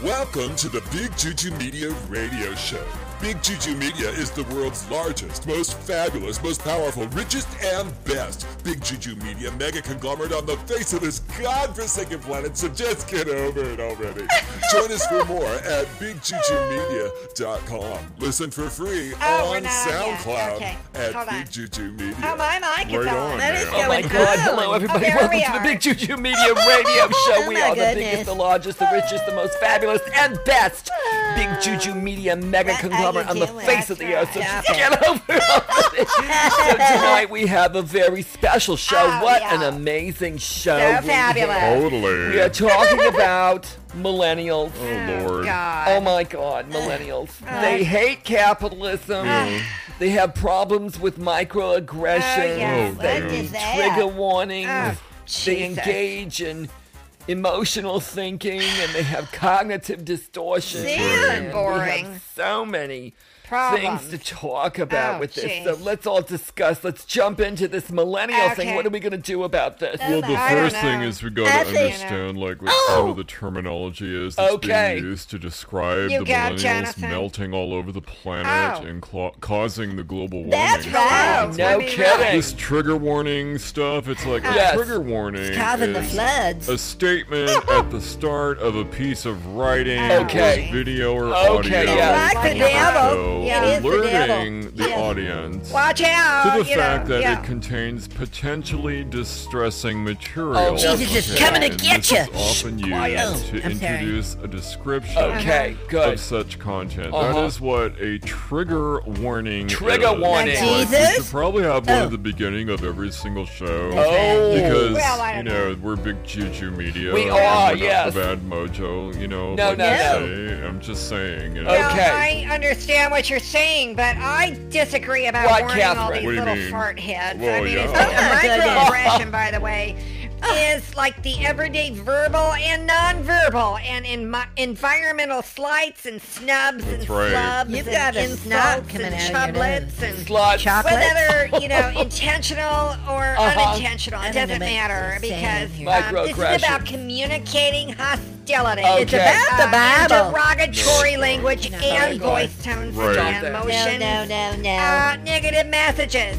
Welcome to the Big Juju Media Radio Show. Big Juju Media is the world's largest, most fabulous, most powerful, richest, and best Big Juju Media mega conglomerate on the face of this godforsaken planet, so just get over it already. Join us for more at BigJujuMedia.com. Listen for free Oh, on not on yet. SoundCloud Okay, at hold on. Big Juju Media. Oh, my mic is right on. on. That is now. Oh my God! on. Hello, everybody. Oh, Welcome we to the. Big Juju Media Radio Show. Oh, we my are the biggest, the largest, the richest, the most fabulous, and best Big Juju Media mega conglomerate on the face of the earth. So just get over it. so tonight we have a very special show. Oh, what yeah. an amazing show! So we fabulous. Totally. We are talking about millennials. Oh, Lord. God. Oh my God, millennials. Uh, they uh. hate capitalism. They have problems with microaggressions. Oh, yes. Oh, they What is that? trigger warnings. Oh, they engage in emotional thinking and they have cognitive distortion. And We Boring. have so many Problems. things to talk about Oh, with this. Oh, jeez. So let's all discuss. Let's jump into this millennial thing. What are we going to do about this? Well, the I first thing is we got I to understand like what Oh! some of the terminology is that's Okay. being used to describe You the millennials Jonathan. melting all over the planet Oh. and cla causing the global warming. That's right. It's no I like kidding. This trigger warning stuff. It's like a Yes. trigger warning causing the floods. a statement at the start of a piece of writing, Okay. or video, or Okay, audio. yeah. Like the devil. Yeah, it is the alerting the Yeah. audience Watch out. to the you fact know, that yeah. it contains potentially distressing material. Oh, Jesus is coming to And get this ya. is often used quiet. to I'm sorry. introduce a description Okay, good. of such content. Uh-huh. That is what a trigger warning Trigger is. warning. Like, we Jesus? should probably have one Oh. at the beginning of every single show. Oh. Because, Well, you don't know, we're big juju media. We are, we're not yes. bad mojo, you know. No, like no, no. say. I'm just saying, you know. Well, Okay. I understand what you're saying, but I disagree about What, warning all these What little mean? fart heads. I mean, yeah. it's Oh, a my microaggression, by the way, is like the everyday verbal and non-verbal and in my, environmental slights and snubs and That's right. slubs You've and got a insults snot coming and out of your chublets and Slut. Chocolate. whether you know intentional or Uh-huh. unintentional, it doesn't matter because same um, this is about communicating hostility. Okay. It's about the Bible. derogatory No. language No. and Right. voice tones Right. and No, emotions. No, no, no, no. Uh, negative messages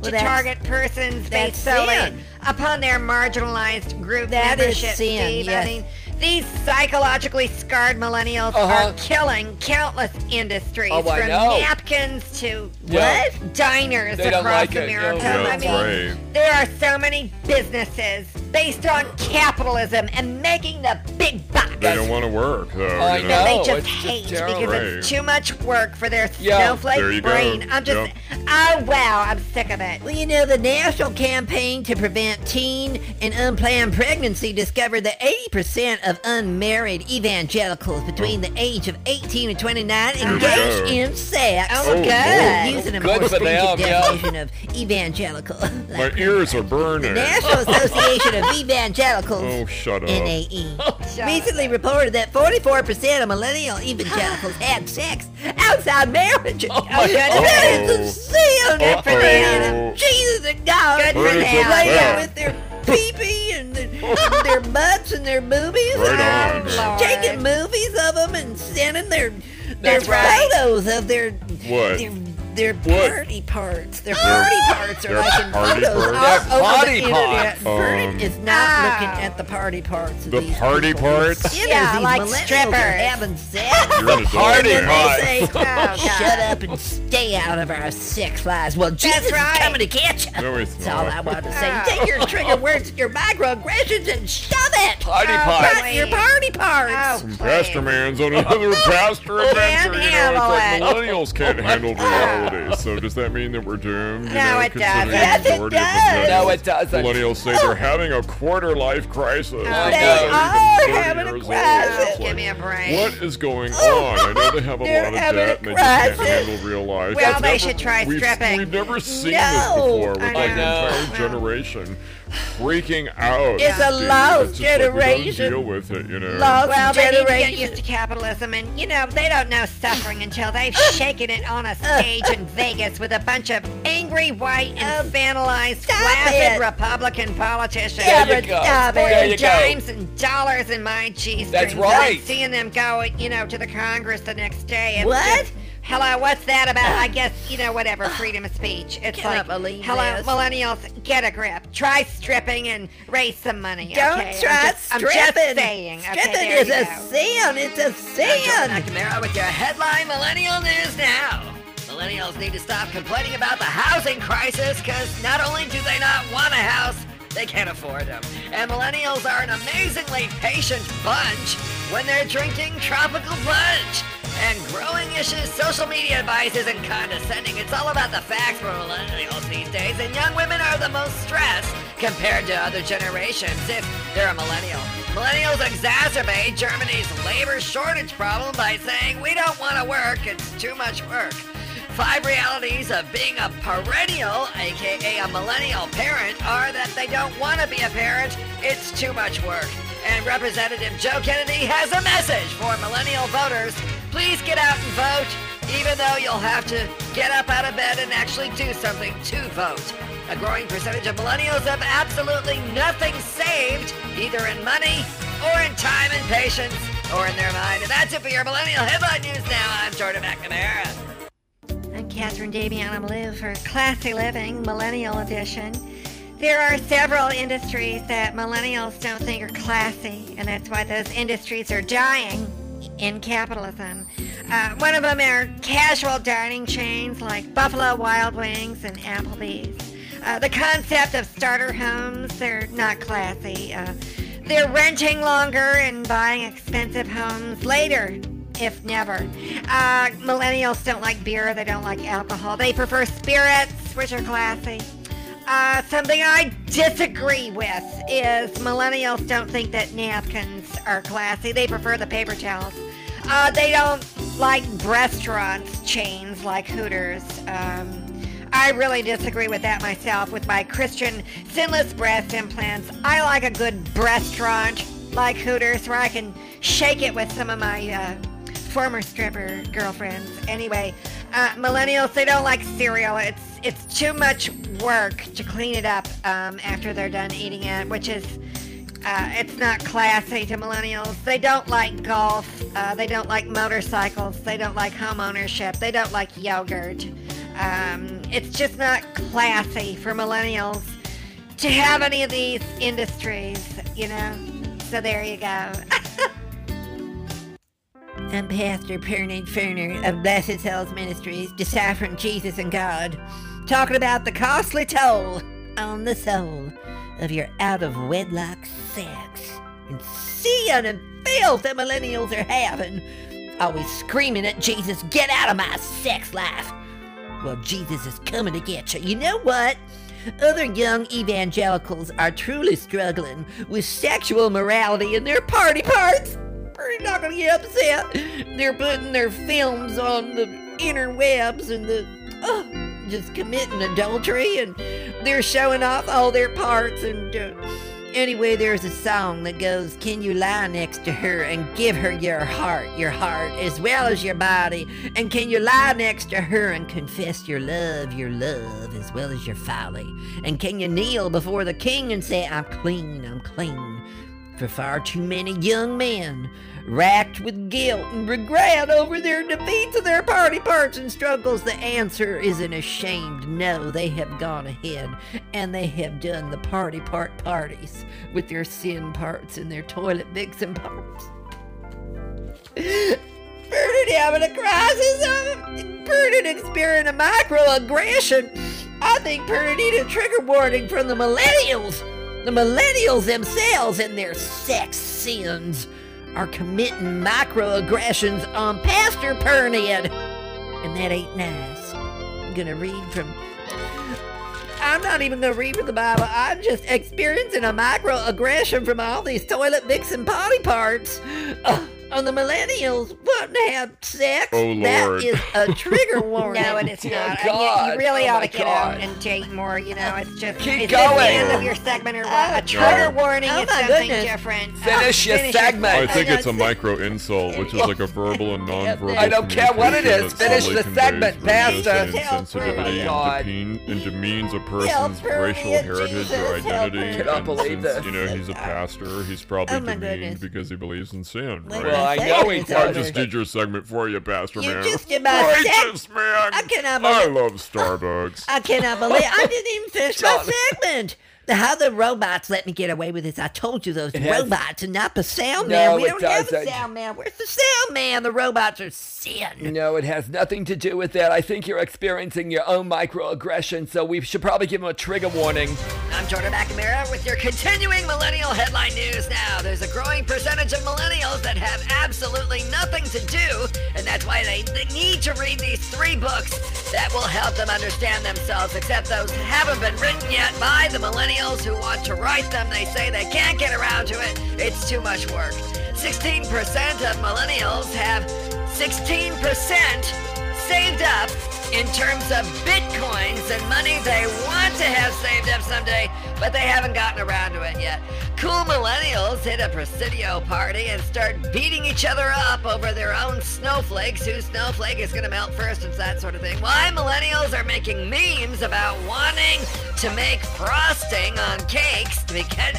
Well, to target persons based that's solely sin. Upon their marginalized group That is membership. sin, Steve. yes. I mean, these psychologically scarred millennials Uh-huh. are killing countless industries, oh, from know. napkins to Yeah. what diners They across like America. yeah. Yeah, I mean, right. there are so many businesses based on capitalism and making the big bucks. They don't want to work, though. I you know? that they just it's hate terrible. because Right. it's too much work for their Yeah, snowflake there you go. brain. I'm just, Yep. oh wow, I'm sick of it. Well, you know, the National Campaign to Prevent Teen and Unplanned Pregnancy discovered that 80% of unmarried evangelicals between the age of 18 and 29 we engage in sex. Oh, Oh, good. Lord. Using a Good more for them, stringent yeah. definition of evangelical. My ears are burning. National Association of Evangelicals. Oh, shut up. NAE Shut recently up. reported that 44% of millennial evangelicals had sex outside marriage. Oh, my That is God. a sin. Good for Uh-oh. them. Jesus and God. Good for Praise them. the Laying with their pee-pee and their, their butts and their boobies. Right and on. Oh, Lord. Taking movies of them and sending their their That's right. photos of their What? their their What? party parts. Their party parts are their like in party photos parts? all Their over party the internet. parts. Vernon Um, is not Oh. looking at the party parts. Of The these party people. parts? Sinners, Yeah, these like millennials are strippers. having sex. You're an adult party. And parts. they say, Oh, shut up and stay out of our sex lives. Well, Jesus right. is coming to get you. No, it's That's all I not. wanted to say. Oh. Take your trigger words, your microaggressions, and shove it. Party Oh, parts. please. Your party parts. Oh, Pastor. Man's on another pastor adventure. You know, handle it's like it. millennials can't handle reality. So does that mean that we're doomed? You No, know, it doesn't. the Yes, it does. No, it doesn't. Millennials say they're oh. having a quarter life crisis. Oh, they They're know. not even are 30 having a years old. crisis. It's Give me a break. What is going oh, on? I know they have a lot of debt a and they just can't handle real life. Well, We've they never- should try we've, stripping. We've never seen No. this before with I like an entire generation freaking out. It's a dude. lost It's just like, generation. deal with it, you know. Lost Well, they need to get generation. used to capitalism, and you know they don't know suffering until they've shaken it on a stage in Vegas with a bunch of angry, white, infantilized, stop flaccid. Republican politicians. Yeah, There you go. stop There it. you go. dimes and dollars in my cheese That's strings. right. I'm seeing them go, you know, to the Congress the next day. and What? just, Hello, what's that about? I guess, you know, whatever, freedom of speech. It's Cannot like, believe hello, this. millennials, get a grip. Try stripping and raise some money. Don't okay? try I'm just, I'm just saying. Okay, Stripping there is you a go. sin. It's a sin. McNamara with your headline Millennial News Now. Millennials need to stop complaining about the housing crisis because not only do they not want a house, they can't afford them. And millennials are an amazingly patient bunch when they're drinking tropical punch. And growing issues, social media advice isn't condescending. It's all about the facts for millennials these days. And young women are the most stressed compared to other generations if they're a millennial. Millennials exacerbate Germany's labor shortage problem by saying, we don't want to work, it's too much work. Five realities of being a perennial, aka a millennial parent, are that they don't want to be a parent, it's too much work. And Representative Joe Kennedy has a message for millennial voters. Please get out and vote, even though you'll have to get up out of bed and actually do something to vote. A growing percentage of millennials have absolutely nothing saved, either in money or in time and patience or in their mind. And that's it for your Millennial Headline News now. I'm Jordan McNamara. Catherine Daviana Malou for Classy Living Millennial Edition. There are several industries that millennials don't think are classy, and that's why those industries are dying in capitalism. Uh, one of them are casual dining chains like Buffalo Wild Wings and Applebee's. Uh, the concept of starter homes, they're not classy. Uh, they're renting longer and buying expensive homes later if never. Uh, millennials don't like beer, they don't like alcohol. They prefer spirits, which are classy. Uh, something I disagree with is millennials don't think that napkins are classy. They prefer the paper towels. Uh, they don't like restaurants chains like Hooters. Um, I really disagree with that myself with my Christian sinless breast implants. I like a good restaurant like Hooters where I can shake it with some of my uh, former stripper girlfriends. Anyway, uh, millennials they don't like cereal. It's it's too much work to clean it up um, after they're done eating it, which is uh, it's not classy to millennials. They don't like golf. Uh, they don't like motorcycles. They don't like home ownership. They don't like yogurt. Um, it's just not classy for millennials to have any of these industries, you know. So there you go. I'm Pastor Pernod Ferner of Blessed Souls Ministries, deciphering Jesus and God, talking about the costly toll on the soul of your out of wedlock sex and seeing and filth that millennials are having. Always screaming at Jesus, get out of my sex life. Well, Jesus is coming to get you. You know what? Other young evangelicals are truly struggling with sexual morality in their party parts. Pretty not gonna get upset. They're putting their films on the interwebs and the oh, just committing adultery, and they're showing off all their parts. And uh, anyway, there's a song that goes, "Can you lie next to her and give her your heart, your heart as well as your body? And can you lie next to her and confess your love, your love as well as your folly? And can you kneel before the king and say, I'm clean, I'm clean? For far too many young men, racked with guilt and regret over their defeats of their party parts and struggles, the answer is an ashamed no. They have gone ahead and they have done the party part parties with their sin parts and their toilet vixen parts. Bernard having a crisis of Bernard experiencing a microaggression. I think Bernard need a trigger warning from the millennials. The millennials themselves and their sex sins are committing microaggressions on Pastor Pernod. And that ain't nice. I'm gonna read from I'm not even gonna read from the Bible. I'm just experiencing a microaggression from all these toilet vixen potty parts. Ugh, on the millennials wanting to have sex. Oh, Lord. is a trigger warning. No, it is Dear not. You- You, God. really Oh ought to get out and date more. You know, it's just Keep is this the going. end of your segment or uh, what? A trigger No. warning Oh is my something goodness. different. Oh, finish your finish segment. I think oh, it's a micro insult, which is like a verbal and non-verbal. I don't care what it communication is. that Finish subtly the segment, Pastor. and Help Insensitivity and, demean, and demeans a person's racial heritage Jesus, or help her. identity. Cannot and believe since, this. you know, he's a pastor, he's probably Oh demeaned goodness. because he believes in sin, right? Well, I know it, he it's I just did your segment for you, Pastor You Man. just about Righteous said- man. I cannot I love Starbucks. I cannot believe I didn't even finish my John. segment. How the robots let me get away with this. I told you those has- robots and not the sound No, man. We don't have a sound man. Where's the sound man? The robots are sin. No, it has nothing to do with that. I think you're experiencing your own microaggression, so we should probably give him a trigger warning. I'm Jordan McNamara with your continuing millennial headline news now. There's a growing percentage of millennials that have absolutely nothing to do, and that's why they, they need to read these three books that will help them understand themselves, except those haven't been written yet by the millennials who want to write them. They say they can't get around to it. It's too much work. 16% of millennials have 16% saved up in terms of bitcoins and money they want to have saved up someday, but they haven't gotten around to it yet. Cool millennials hit a Presidio party and start beating each other up over their own snowflakes, whose snowflake is going to melt first and that sort of thing. Why millennials are making memes about wanting to make frosting on cakes because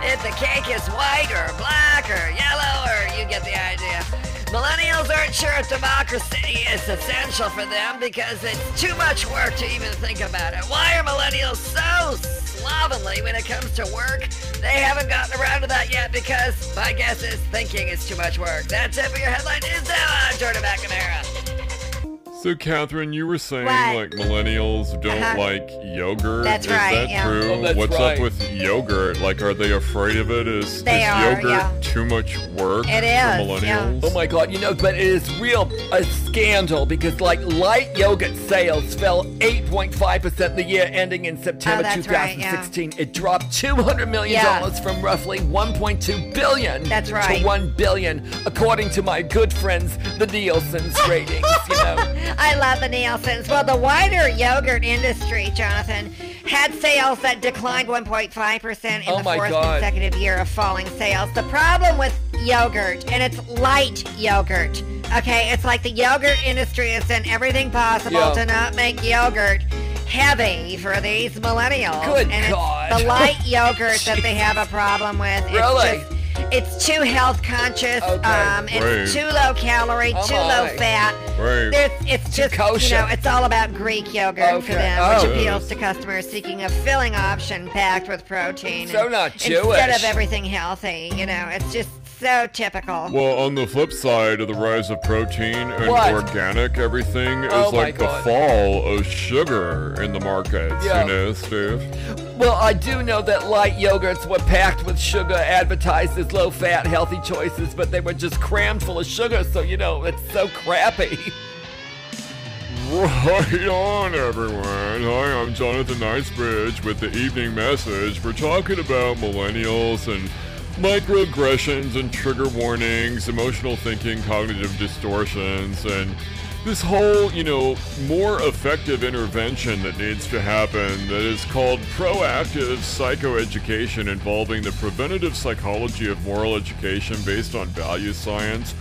if the cake is white or black or yellow or you get the idea. Millennials aren't sure if democracy is essential for them because it's too much work to even think about it. Why are millennials so slovenly when it comes to work? They haven't gotten around to that yet because my guess is thinking is too much work. That's it for your headline news now. I'm Jordan McNamara. So, Catherine, you were saying What? like millennials don't Uh-huh. like yogurt. That's Is right, that yeah. true? Oh, that's What's right. up with yogurt? Like, are they afraid of it? Is, They is are, yogurt yeah. too much work it is, for is, yeah. millennials? Oh my god, you know, but it is real a scandal because like light yogurt sales fell 8.5% the year ending in September Oh, that's right, yeah. 2016. It dropped 200 million Yeah. dollars from roughly 1.2 billion That's right. to 1 billion according to my good friends the Nielsen's ratings, you know. I love the Nielsen's. Well, the wider yogurt industry, Jonathan, had sales that declined 1.5% in Oh the fourth God. consecutive year of falling sales. The problem with yogurt, and it's light yogurt, okay? It's like the yogurt industry has done everything possible Yeah. to not make yogurt heavy for these millennials. Good and God. It's the light yogurt that they have a problem with. It's Really? just- it's too health conscious. Okay. Um, it's Right. too low calorie, Oh too low fat. Right. There's, it's just, you know, it's all about Greek yogurt for Okay. them, which Oh. appeals to customers seeking a filling option packed with protein. So and- not Instead Jewish. of everything healthy, you know, it's just so typical. Well, on the flip side of the rise of protein and What? organic everything is Oh like the fall of sugar in the markets, Yeah. you know, Steve? Well, I do know that light yogurts were packed with sugar, advertised as low fat, healthy choices, but they were just crammed full of sugar, so you know, it's so crappy. Right on, everyone. Hi, I'm Jonathan Nicebridge with the evening message. We're talking about millennials and microaggressions and trigger warnings, emotional thinking, cognitive distortions, and this whole, you know, more effective intervention that needs to happen that is called proactive psychoeducation involving the preventative psychology of moral education based on value science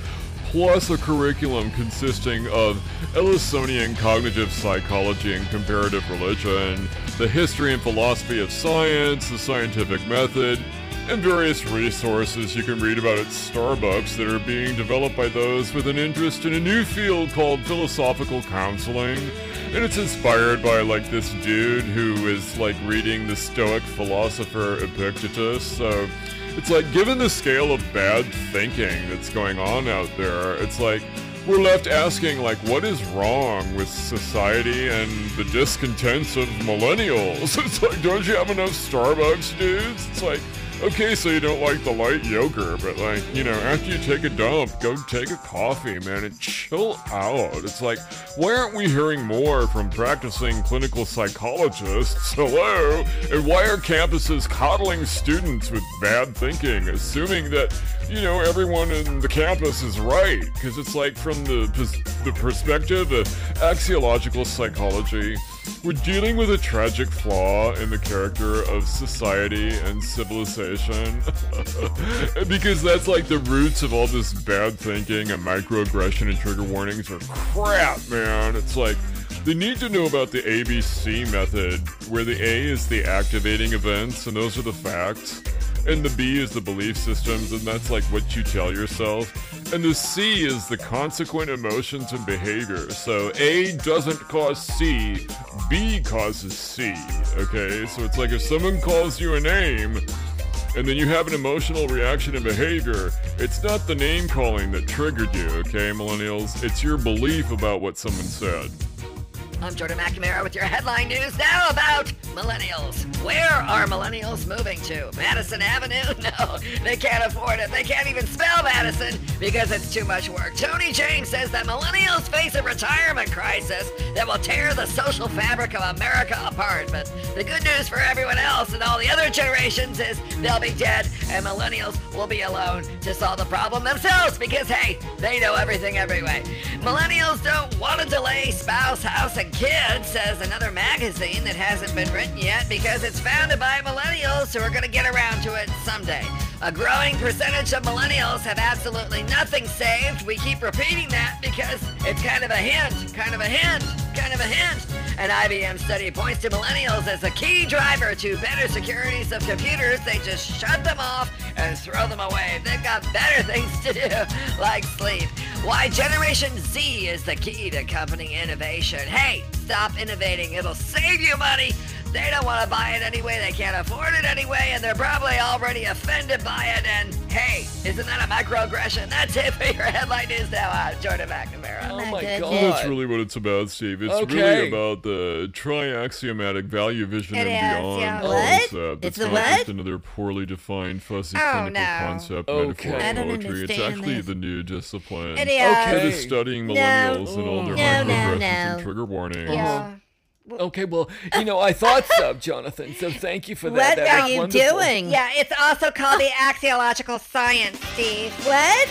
plus a curriculum consisting of Ellisonian cognitive psychology and comparative religion, the history and philosophy of science, the scientific method, and various resources you can read about at Starbucks that are being developed by those with an interest in a new field called philosophical counseling. And it's inspired by like this dude who is like reading the Stoic philosopher Epictetus. So it's like, given the scale of bad thinking that's going on out there, it's like we're left asking, like, what is wrong with society and the discontents of millennials? It's like, don't you have enough Starbucks, dudes? It's like, okay, so you don't like the light yogurt, but like, you know, after you take a dump, go take a coffee, man, and chill out. It's like, why aren't we hearing more from practicing clinical psychologists? Hello? And why are campuses coddling students with bad thinking, assuming that you know, everyone in the campus is right because it's like from the the perspective of axiological psychology, we're dealing with a tragic flaw in the character of society and civilization because that's like the roots of all this bad thinking and microaggression and trigger warnings are crap, man. It's like they need to know about the ABC method, where the A is the activating events, and those are the facts, and the B is the belief systems, and that's like what you tell yourself, and the C is the consequent emotions and behavior. So A doesn't cause C, B causes C, okay? So it's like if someone calls you a name, and then you have an emotional reaction and behavior, it's not the name calling that triggered you, okay, millennials? It's your belief about what someone said. I'm Jordan McNamara with your headline news now about millennials. Where are millennials moving to? Madison Avenue? No, they can't afford it. They can't even spell Madison because it's too much work. Tony James says that millennials face a retirement crisis that will tear the social fabric of America apart. But the good news for everyone else and all the other generations is they'll be dead and millennials will be alone to solve the problem themselves because, hey, they know everything every way. Millennials don't want to delay spouse, house, and kids, says another magazine that hasn't been written yet because it's founded by millennials who are going to get around to it someday. A growing percentage of millennials have absolutely nothing saved. We keep repeating that because it's kind of a hint, kind of a hint, kind of a hint. An IBM study points to millennials as a key driver to better securities of computers. They just shut them off and throw them away. They've got better things to do, like sleep. Why Generation Z is the key to company innovation. Hey, stop innovating. It'll save you money. They don't want to buy it anyway, they can't afford it anyway, and they're probably already offended by it. And hey, isn't that a microaggression? That's it for your headline news now. I'm Jordan McNamara. Oh my my god. That's really what it's about, Steve. It's Okay. really about the triaxiomatic value vision It and is, beyond yeah. What? concept. It's it's a not what? just another poorly defined, fuzzy Oh, clinical no. concept Okay. metaphor I don't poetry. It's actually this. the new discipline. It is. It Okay. is studying No. millennials and all their No, no, microaggressions no. and trigger warnings. Yeah. Okay, well, you know, I thought so, Jonathan. So thank you for that. What That are you wonderful. doing? Yeah, it's also called the axiological science, Steve. What?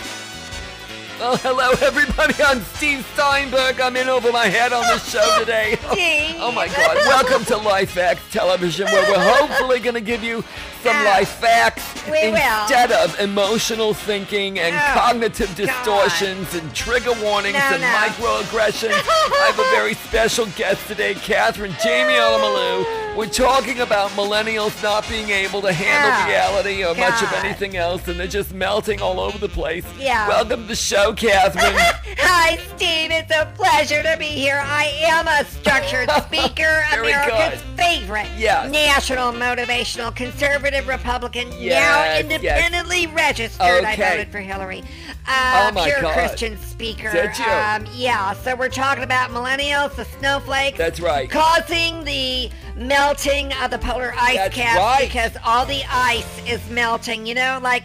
Oh, hello, everybody. I'm Steve Steinberg. I'm in over my head on the show today. Oh my God! Welcome to Life Facts Television, where we're hopefully going to give you some life facts we will. instead of emotional thinking and Oh, cognitive God. distortions and trigger warnings No, and no. microaggressions. I have a very special guest today, Catherine Jamie Alamalu. We're talking about millennials not being able to handle Oh, reality or much of anything else, and they're just melting all over the place. Yeah. Welcome to the show, Catherine. Hi, Steve. It's a pleasure to be here. I am a structured speaker, America's good. favorite Yes. national motivational conservative Republican, now Yes, independently registered. I voted for Hillary. Uh, Oh, my pure God. Christian speaker. Did you? Um, yeah. So we're talking about millennials, the snowflakes. That's right. Causing the melting of the polar ice That's caps right. because all the ice is melting. You know, like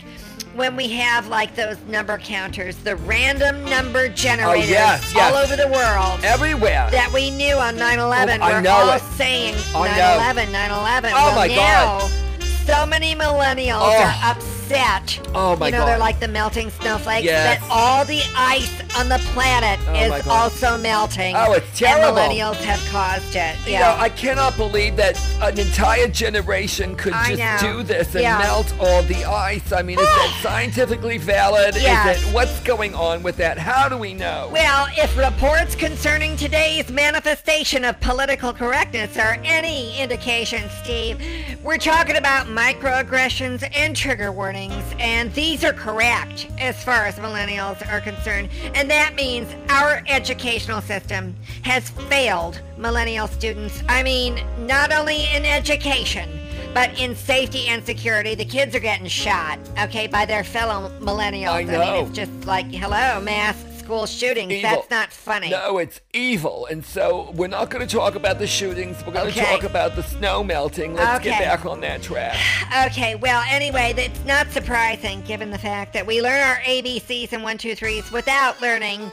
when we have like those number counters, the random number oh, generators Oh, yes, yes. all over the world Everywhere. that we knew on 9/11. Oh, I we're all it. saying 9/11, 9/11. Oh, well, my now, God. So many millennials Oh. are upset. Oh, my god. You know, God. they're like the melting snowflakes. Yes. That all the ice on the planet Oh, is also melting. Oh, it's terrible. And millennials have caused it. You know, I cannot believe that an entire generation could I just know. do this and Yeah. melt all the ice. I mean, is that scientifically valid? Yes. Is it what's going on with that? How do we know? Well, if reports concerning today's manifestation of political correctness are any indication, Steve, we're talking about microaggressions and trigger warnings, and these are correct as far as millennials are concerned. And that means our educational system has failed millennial students. I mean, not only in education, but in safety and security. The kids are getting shot, okay, by their fellow millennials. I I know. mean, it's just like, hello, mass school shootings. Evil. That's not funny. No, it's evil. And so we're not going to talk about the shootings. We're going to Okay. talk about the snow melting. Let's get back on that track. Okay, well, anyway, that's not surprising given the fact that we learn our ABCs and one, two, threes without learning.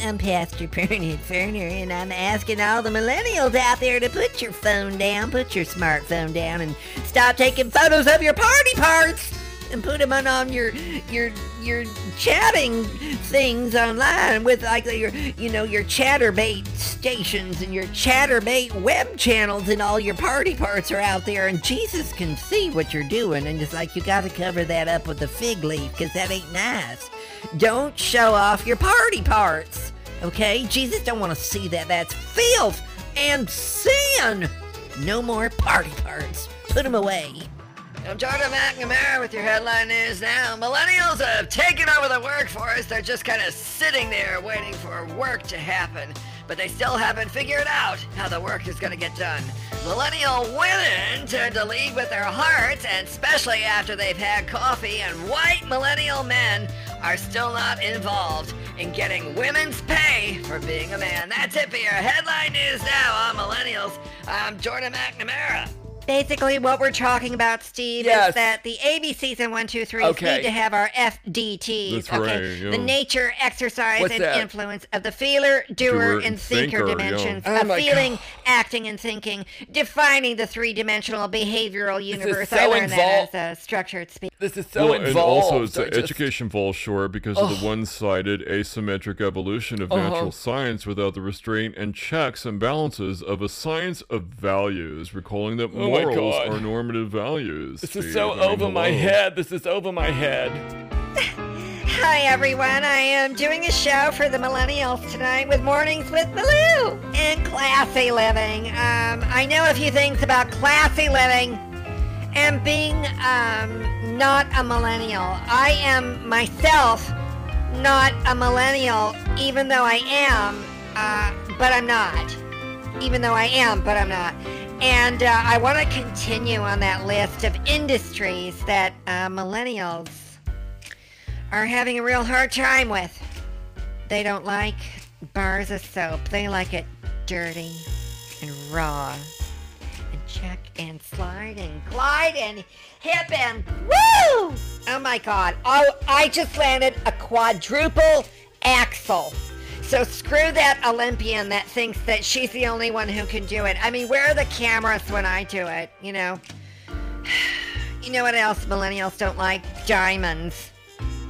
I'm Pastor Bernard Ferner, and I'm asking all the millennials out there to put your phone down, put your smartphone down, and stop taking photos of your party parts. And put them on, on your your your chatting things online with like your you know your Chaturbate stations and your Chaturbate web channels and all your party parts are out there and Jesus can see what you're doing and it's like you got to cover that up with a fig leaf because that ain't nice. Don't show off your party parts, okay? Jesus don't want to see that. That's filth and sin. No more party parts. Put them away. I'm Jordan McNamara with your headline news now. Millennials have taken over the workforce. They're just kind of sitting there waiting for work to happen, but they still haven't figured out how the work is going to get done. Millennial women tend to lead with their hearts, and especially after they've had coffee, and white millennial men are still not involved in getting women's pay for being a man. That's it for your headline news now on Millennials. I'm Jordan McNamara. Basically, what we're talking about, Steve, Yes. is that the ABCs and one, two, threes Okay. need to have our FDTs. That's okay, right, yeah. the nature, exercise, What's and that? influence of the feeler, doer, Doer, and and thinker, thinker, yeah. dimensions Oh of my feeling, God. acting, and thinking, defining the three-dimensional behavioral universe. I so learned that involved. as a structured speech. This is so well, and involved. also, it's I the just- education falls short because of the one-sided asymmetric evolution of natural Uh-huh. science without the restraint and checks and balances of a science of values, recalling that Oh my morals God. are normative values. This is Steve. so I mean, over my head. This is over my head. Hi, everyone. I am doing a show for the millennials tonight with Mornings with Malou and classy living. Um, I know a few things about classy living and being um, not a millennial. I am myself not a millennial, even though I am, uh, but I'm not. Even though I am, but I'm not. And uh, I want to continue on that list of industries that uh, millennials are having a real hard time with. They don't like bars of soap. They like it dirty and raw and check and slide and glide and hip and woo! Oh my god. Oh, I just landed a quadruple axel. So screw that Olympian that thinks that she's the only one who can do it. I mean, where are the cameras when I do it? You know? You know what else millennials don't like? Diamonds.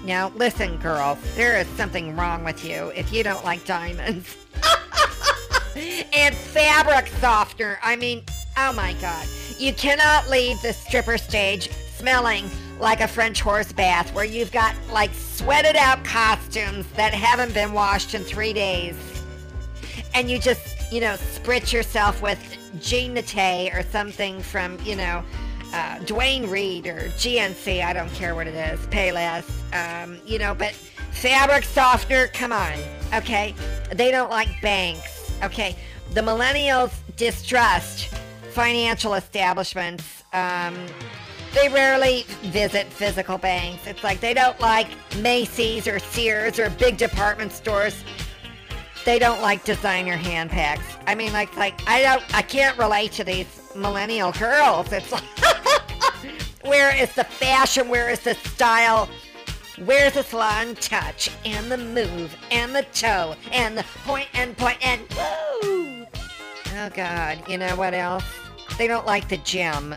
Now, listen, girls, there is something wrong with you if you don't like diamonds. and fabric softener. I mean, oh my god. You cannot leave the stripper stage smelling like a French horse bath where you've got like sweated out costumes that haven't been washed in three days. And you just, you know, spritz yourself with Jeanette or something from, you know, uh, Duane Reade or GNC, I don't care what it is, Payless, um, you know, but fabric softener, come on, okay? They don't like banks, okay? The millennials distrust financial establishments. Um, they rarely visit physical banks. It's like they don't like Macy's or Sears or big department stores they don't like designer handbags. I mean, like, like I don't, I can't relate to these millennial girls. It's like, where is the fashion? Where is the style? Where's the salon touch and the move and the toe and the point and point and woo? Oh God, you know what else? They don't like the gym.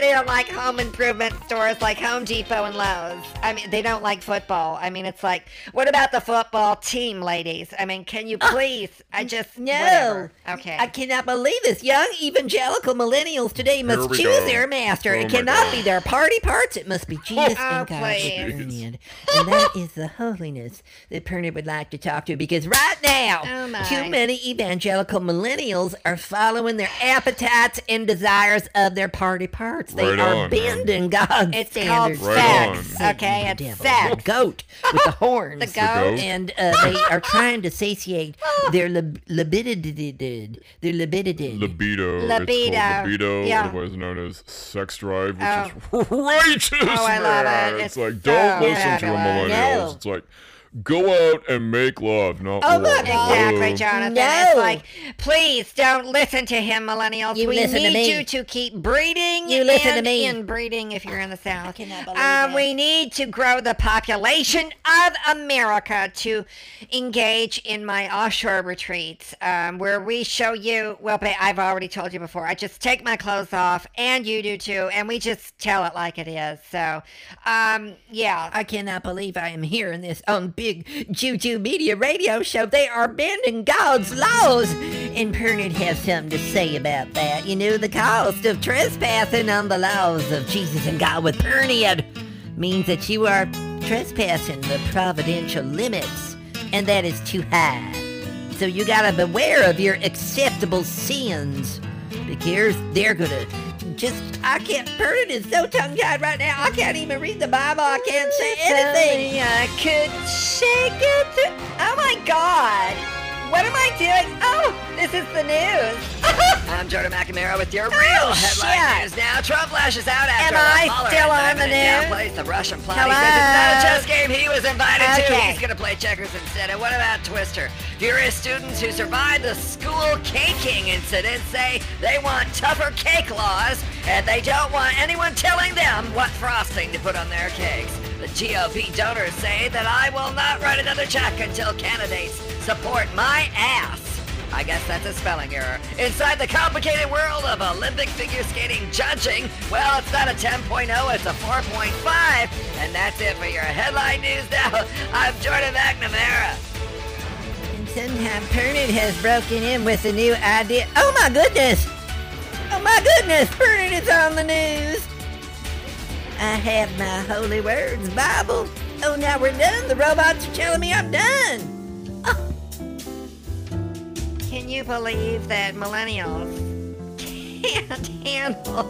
They don't like home improvement stores like Home Depot and Lowe's. I mean, they don't like football. I mean, it's like, what about the football team, ladies? I mean, can you ah, please? I just No. whatever. Okay. I cannot believe this. Young evangelical millennials today must choose go. their master. Oh it cannot God. be their party parts. It must be Jesus Oh, and God please. union. And that is the holiness that Perna would like to talk to because right now, Oh, too many evangelical millennials are following their appetites and desires of their party parts. They Right are on, man. bending God's It's called standards. Right sex. on. Okay, it's devil, sex. The goat with the horns. The goat. goat. And uh, they are trying to satiate their lib- libido, their libido. Libido. Libido. It's libido, Yeah. otherwise known as sex drive, which Oh. is righteous. Oh, I love it. It's, It's like, so don't listen to a fabulous. millennials. No. It's like, go out and make love, not Oh war. my God. Exactly, Whoa. Jonathan. No. It's like, please don't listen to him, millennials. You we listen to need me. you to keep breeding. You listen to and me. Inbreeding if you're in the South. I cannot believe um, that. we need to grow the population of America to engage in my offshore retreats, um, where we show you. Well, ba- I've already told you before. I just take my clothes off, and you do too, and we just tell it like it is. So, um, yeah. I cannot believe I am hearing this on Big Juju Media Radio Show. They are bending God's laws. And Pernod has something to say about that. You know, the cost of trespassing on the laws of Jesus and God with Pernod means that you are trespassing the providential limits, and that is too high. So you gotta beware of your acceptable sins because they're gonna just. I can't. Pernod is so tongue tied right now. I can't even read the Bible. I can't say anything. I could shake it. Oh my God. What am I doing? Oh, this is the news. I'm Jordan McNamara with your oh, real Oh, headline shit. news now. Trump lashes out after Am I Mueller still on the news? downplays the Russian plot. Hello? He says it's not a chess game he was invited to. Okay. He's going to play checkers instead. And what about Twister? Furious students who survived the school caking incident say they want tougher cake laws and they don't want anyone telling them what frosting to put on their cakes. The GOP donors say that I will not write another check until candidates support my ass. I guess that's a spelling error. Inside the complicated world of Olympic figure skating judging, well, it's not a 10.0, it's a 4.5. And that's it for your headline news now. I'm Jordan McNamara. And somehow Pernod has broken in with a new idea. Oh my goodness! Oh my goodness! Pernod is on the news. I have my holy words Bible. Oh, now we're done. The robots are telling me I'm done. Can you believe that millennials can't handle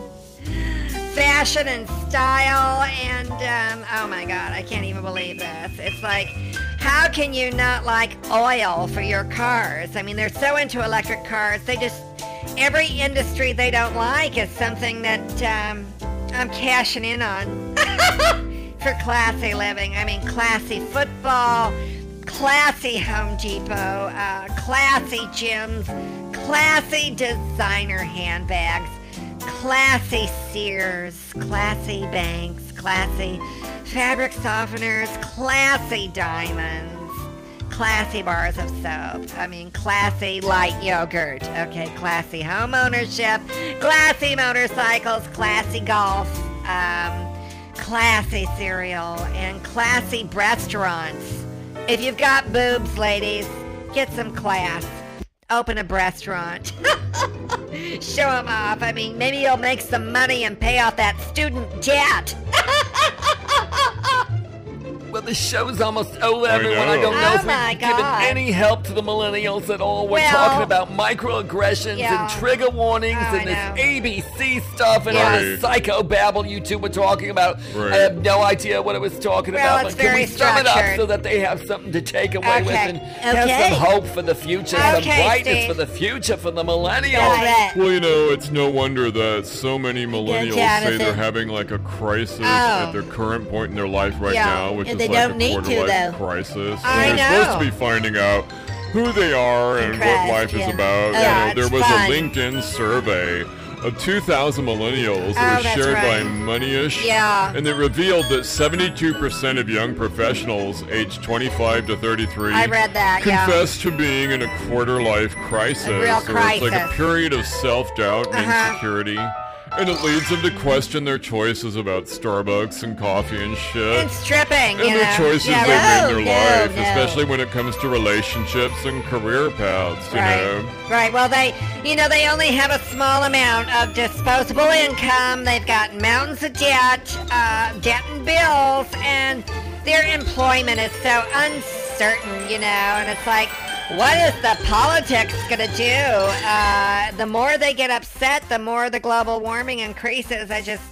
fashion and style? And um, oh my God, I can't even believe this. It's like, how can you not like oil for your cars? I mean, they're so into electric cars. They just every industry they don't like is something that um, I'm cashing in on for classy living. I mean, classy football, classy Home Depot, uh, classy gyms, classy designer handbags, classy Sears, classy banks, classy fabric softeners, classy diamonds, classy bars of soap. I mean, classy light yogurt. Okay, classy home ownership, classy motorcycles, classy golf. Um, classy cereal and classy restaurants. If you've got boobs, ladies, get some class. Open a restaurant. Show them off. I mean, maybe you'll make some money and pay off that student debt. Well, the show's almost over, I everyone. I, don't know Oh if my we've given any help to the millennials at all. We're Well- talking about microaggressions Yeah. and trigger warnings Oh, I and this know. ABC stuff and all this psycho babble you two were talking about. Right. I have no idea what it was talking Well, about, it's but can very we sum it up so that they have something to take away with Okay. and have some hope for the future, some brightness Steve. for the future for the millennials? That's. Well, you know, it's no wonder that so many millennials say they're having like a crisis Oh. at their current point in their life right Yeah. now, which And is they don't need to, though. crisis. I and they're know. supposed to be finding out who they are and, what life yeah. is about. Yeah, you know, there was fun. a LinkedIn survey of 2,000 millennials Oh, that was that's shared by. Moneyish. Yeah. And it revealed that 72% of young professionals aged 25 to 33 I read that, yeah. to being in a quarter life crisis. A real or it's like a period of self doubt and Uh-huh. insecurity. And it leads them to question their choices about Starbucks and coffee and shit. And stripping, and you the know. choices yeah, they made in No, their life, no, no. especially when it comes to relationships and career paths, you Right. know. Right. Well, they, you know, they only have a small amount of disposable income. They've got mountains of debt, uh, debt and bills, and their employment is so uncertain, you know. And it's like, what is the politics gonna do? Uh, the more they get upset, the more the global warming increases. I just,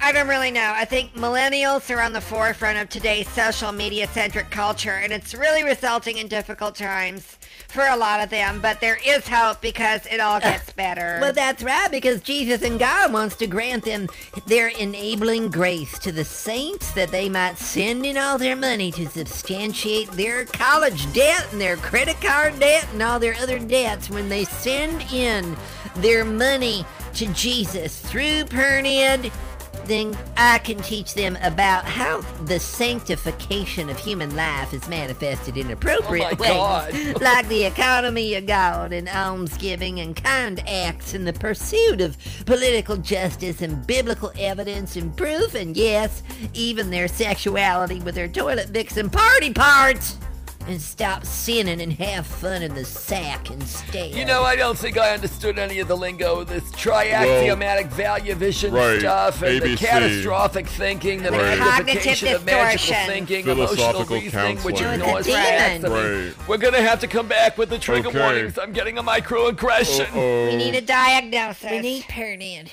I don't really know. I think millennials are on the forefront of today's social media centric culture, and it's really resulting in difficult times for a lot of them. But there is hope because it all gets better. Well, that's right, because Jesus and God wants to grant them their enabling grace to the saints that they might send in all their money to substantiate their college debt and their credit card debt and all their other debts when they send in their money to Jesus through Pernid then I can teach them about how the sanctification of human life is manifested in appropriate Oh ways, like the economy of God and almsgiving and kind acts and the pursuit of political justice and biblical evidence and proof, and yes, even their sexuality with their toilet vixen party parts. And stop sinning and have fun in the sack instead. You know, I don't think I understood any of the lingo, this triaxiomatic value vision right, stuff, and the catastrophic thinking, the Right. magnification of Cognitive magical distortion. thinking, emotional Philosophical reasoning, which counseling. ignores No, it's a facts. I demon. mean, Right. We're gonna have to come back with the trigger Okay. warnings. I'm getting a microaggression. Uh-oh. we need a diagnosis. We need Pernid.